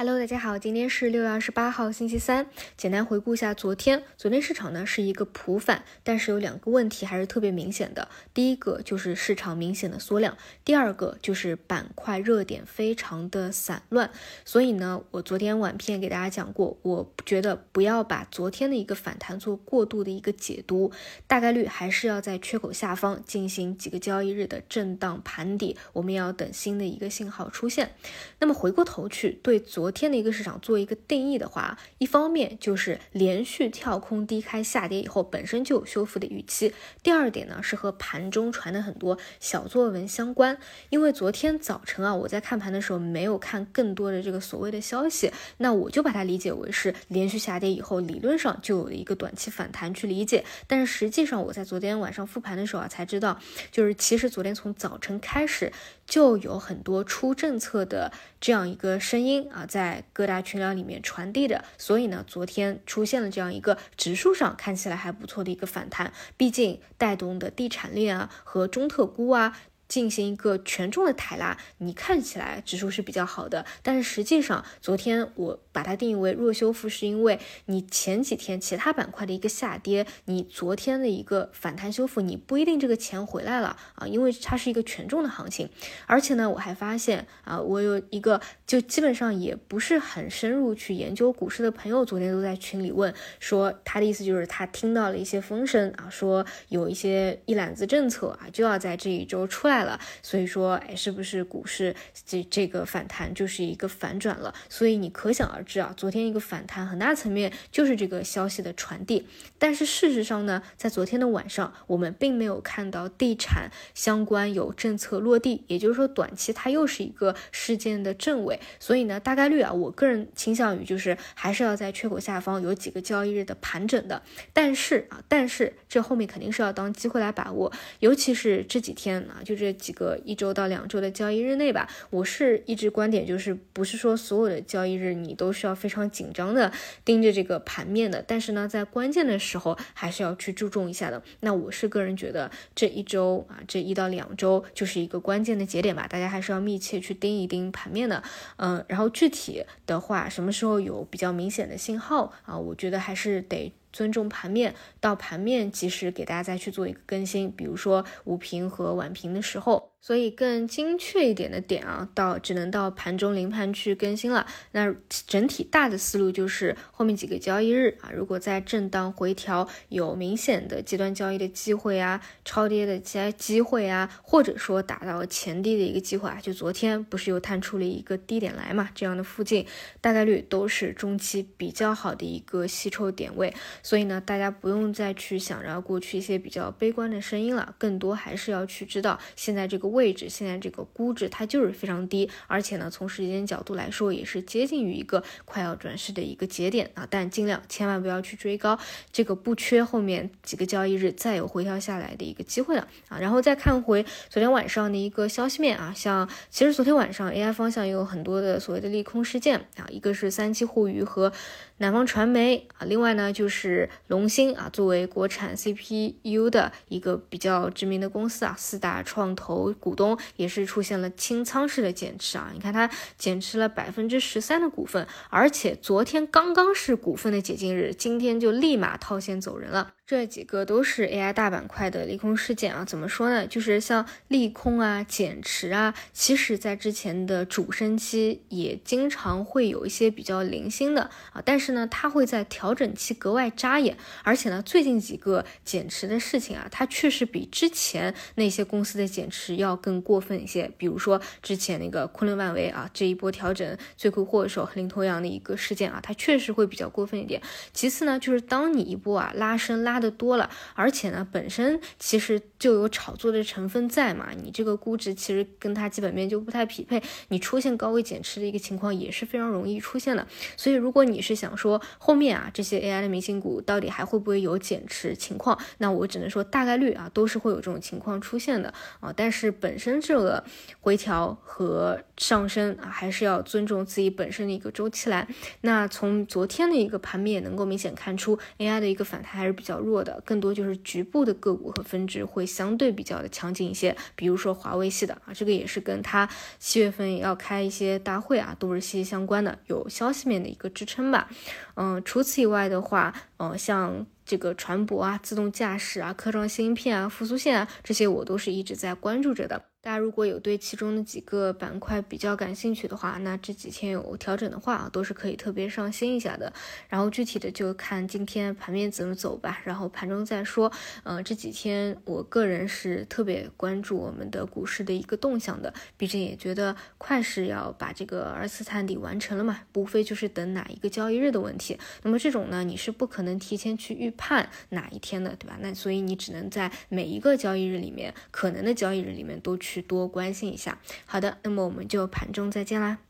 Hello，大家好，今天是六月二十八号，星期三。简单回顾一下昨天，昨天市场呢是一个普反，但是有两个问题还是特别明显的。第一个就是市场明显的缩量，第二个就是板块热点非常的散乱。所以呢，我昨天晚片给大家讲过，我觉得不要把昨天的一个反弹做过度的一个解读，大概率还是要在缺口下方进行几个交易日的震荡盘底，我们要等新的一个信号出现。那么回过头去对昨昨天的一个市场做一个定义的话，一方面就是连续跳空低开下跌以后本身就有修复的预期。第二点呢是和盘中传的很多小作文相关。因为昨天早晨啊，我在看盘的时候没有看更多的这个所谓的消息，那我就把它理解为是连续下跌以后理论上就有一个短期反弹去理解。但是实际上我在昨天晚上复盘的时候啊才知道，就是其实昨天从早晨开始就有很多出政策的这样一个声音啊在。在各大群聊里面传递的，所以呢，昨天出现了这样一个指数上看起来还不错的一个反弹，毕竟带动的地产链啊和中特估啊。进行一个权重的抬拉，你看起来指数是比较好的，但是实际上昨天我把它定义为弱修复，是因为你前几天其他板块的一个下跌，你昨天的一个反弹修复，你不一定这个钱回来了啊，因为它是一个权重的行情，而且呢，我还发现啊，我有一个就基本上也不是很深入去研究股市的朋友，昨天都在群里问说，他的意思就是他听到了一些风声啊，说有一些一揽子政策啊就要在这一周出来。了，所以说，哎，是不是股市这这个反弹就是一个反转了？所以你可想而知啊，昨天一个反弹很大层面就是这个消息的传递。但是事实上呢，在昨天的晚上，我们并没有看到地产相关有政策落地，也就是说，短期它又是一个事件的正尾。所以呢，大概率啊，我个人倾向于就是还是要在缺口下方有几个交易日的盘整的。但是啊，但是这后面肯定是要当机会来把握，尤其是这几天啊，就这。这几个一周到两周的交易日内吧，我是一直观点就是，不是说所有的交易日你都是要非常紧张的盯着这个盘面的，但是呢，在关键的时候还是要去注重一下的。那我是个人觉得这一周啊，这一到两周就是一个关键的节点吧，大家还是要密切去盯一盯盘面的。嗯，然后具体的话，什么时候有比较明显的信号啊？我觉得还是得。尊重盘面，到盘面及时给大家再去做一个更新，比如说午评和晚评的时候。所以更精确一点的点啊，到只能到盘中临盘去更新了。那整体大的思路就是后面几个交易日啊，如果在震荡回调有明显的阶段交易的机会啊，超跌的机机会啊，或者说达到前低的一个机会啊，就昨天不是又探出了一个低点来嘛？这样的附近大概率都是中期比较好的一个吸筹点位。所以呢，大家不用再去想着过去一些比较悲观的声音了，更多还是要去知道现在这个。位置现在这个估值它就是非常低，而且呢，从时间角度来说也是接近于一个快要转势的一个节点啊。但尽量千万不要去追高，这个不缺后面几个交易日再有回调下来的一个机会了啊。然后再看回昨天晚上的一个消息面啊，像其实昨天晚上 AI 方向也有很多的所谓的利空事件啊，一个是三七互娱和南方传媒啊，另外呢就是龙芯啊，作为国产 CPU 的一个比较知名的公司啊，四大创投。股东也是出现了清仓式的减持啊，你看它减持了百分之十三的股份，而且昨天刚刚是股份的解禁日，今天就立马套现走人了。这几个都是 AI 大板块的利空事件啊，怎么说呢？就是像利空啊、减持啊，其实在之前的主升期也经常会有一些比较零星的啊，但是是呢，它会在调整期格外扎眼，而且呢，最近几个减持的事情啊，它确实比之前那些公司的减持要更过分一些。比如说之前那个昆仑万维啊，这一波调整罪魁祸首领头羊的一个事件啊，它确实会比较过分一点。其次呢，就是当你一波啊拉升拉。的多了，而且呢，本身其实就有炒作的成分在嘛，你这个估值其实跟它基本面就不太匹配，你出现高位减持的一个情况也是非常容易出现的。所以如果你是想说后面啊这些 AI 的明星股到底还会不会有减持情况，那我只能说大概率啊都是会有这种情况出现的啊，但是本身这个回调和上升啊，还是要尊重自己本身的一个周期来。那从昨天的一个盘面也能够明显看出，AI 的一个反弹还是比较弱的，更多就是局部的个股和分支会相对比较的强劲一些。比如说华为系的啊，这个也是跟它七月份也要开一些大会啊，都是息息相关的，有消息面的一个支撑吧。嗯，除此以外的话，嗯，像。这个船舶啊、自动驾驶啊、科创芯片啊、复苏线啊，这些我都是一直在关注着的。大家如果有对其中的几个板块比较感兴趣的话，那这几天有调整的话啊，都是可以特别上心一下的。然后具体的就看今天盘面怎么走吧，然后盘中再说。嗯，这几天我个人是特别关注我们的股市的一个动向的，毕竟也觉得快是要把这个二次探底完成了嘛，无非就是等哪一个交易日的问题。那么这种呢，你是不可能提前去预判哪一天的，对吧？那所以你只能在每一个交易日里面，可能的交易日里面都去去。多关心一下。好的，那么我们就盘中再见啦。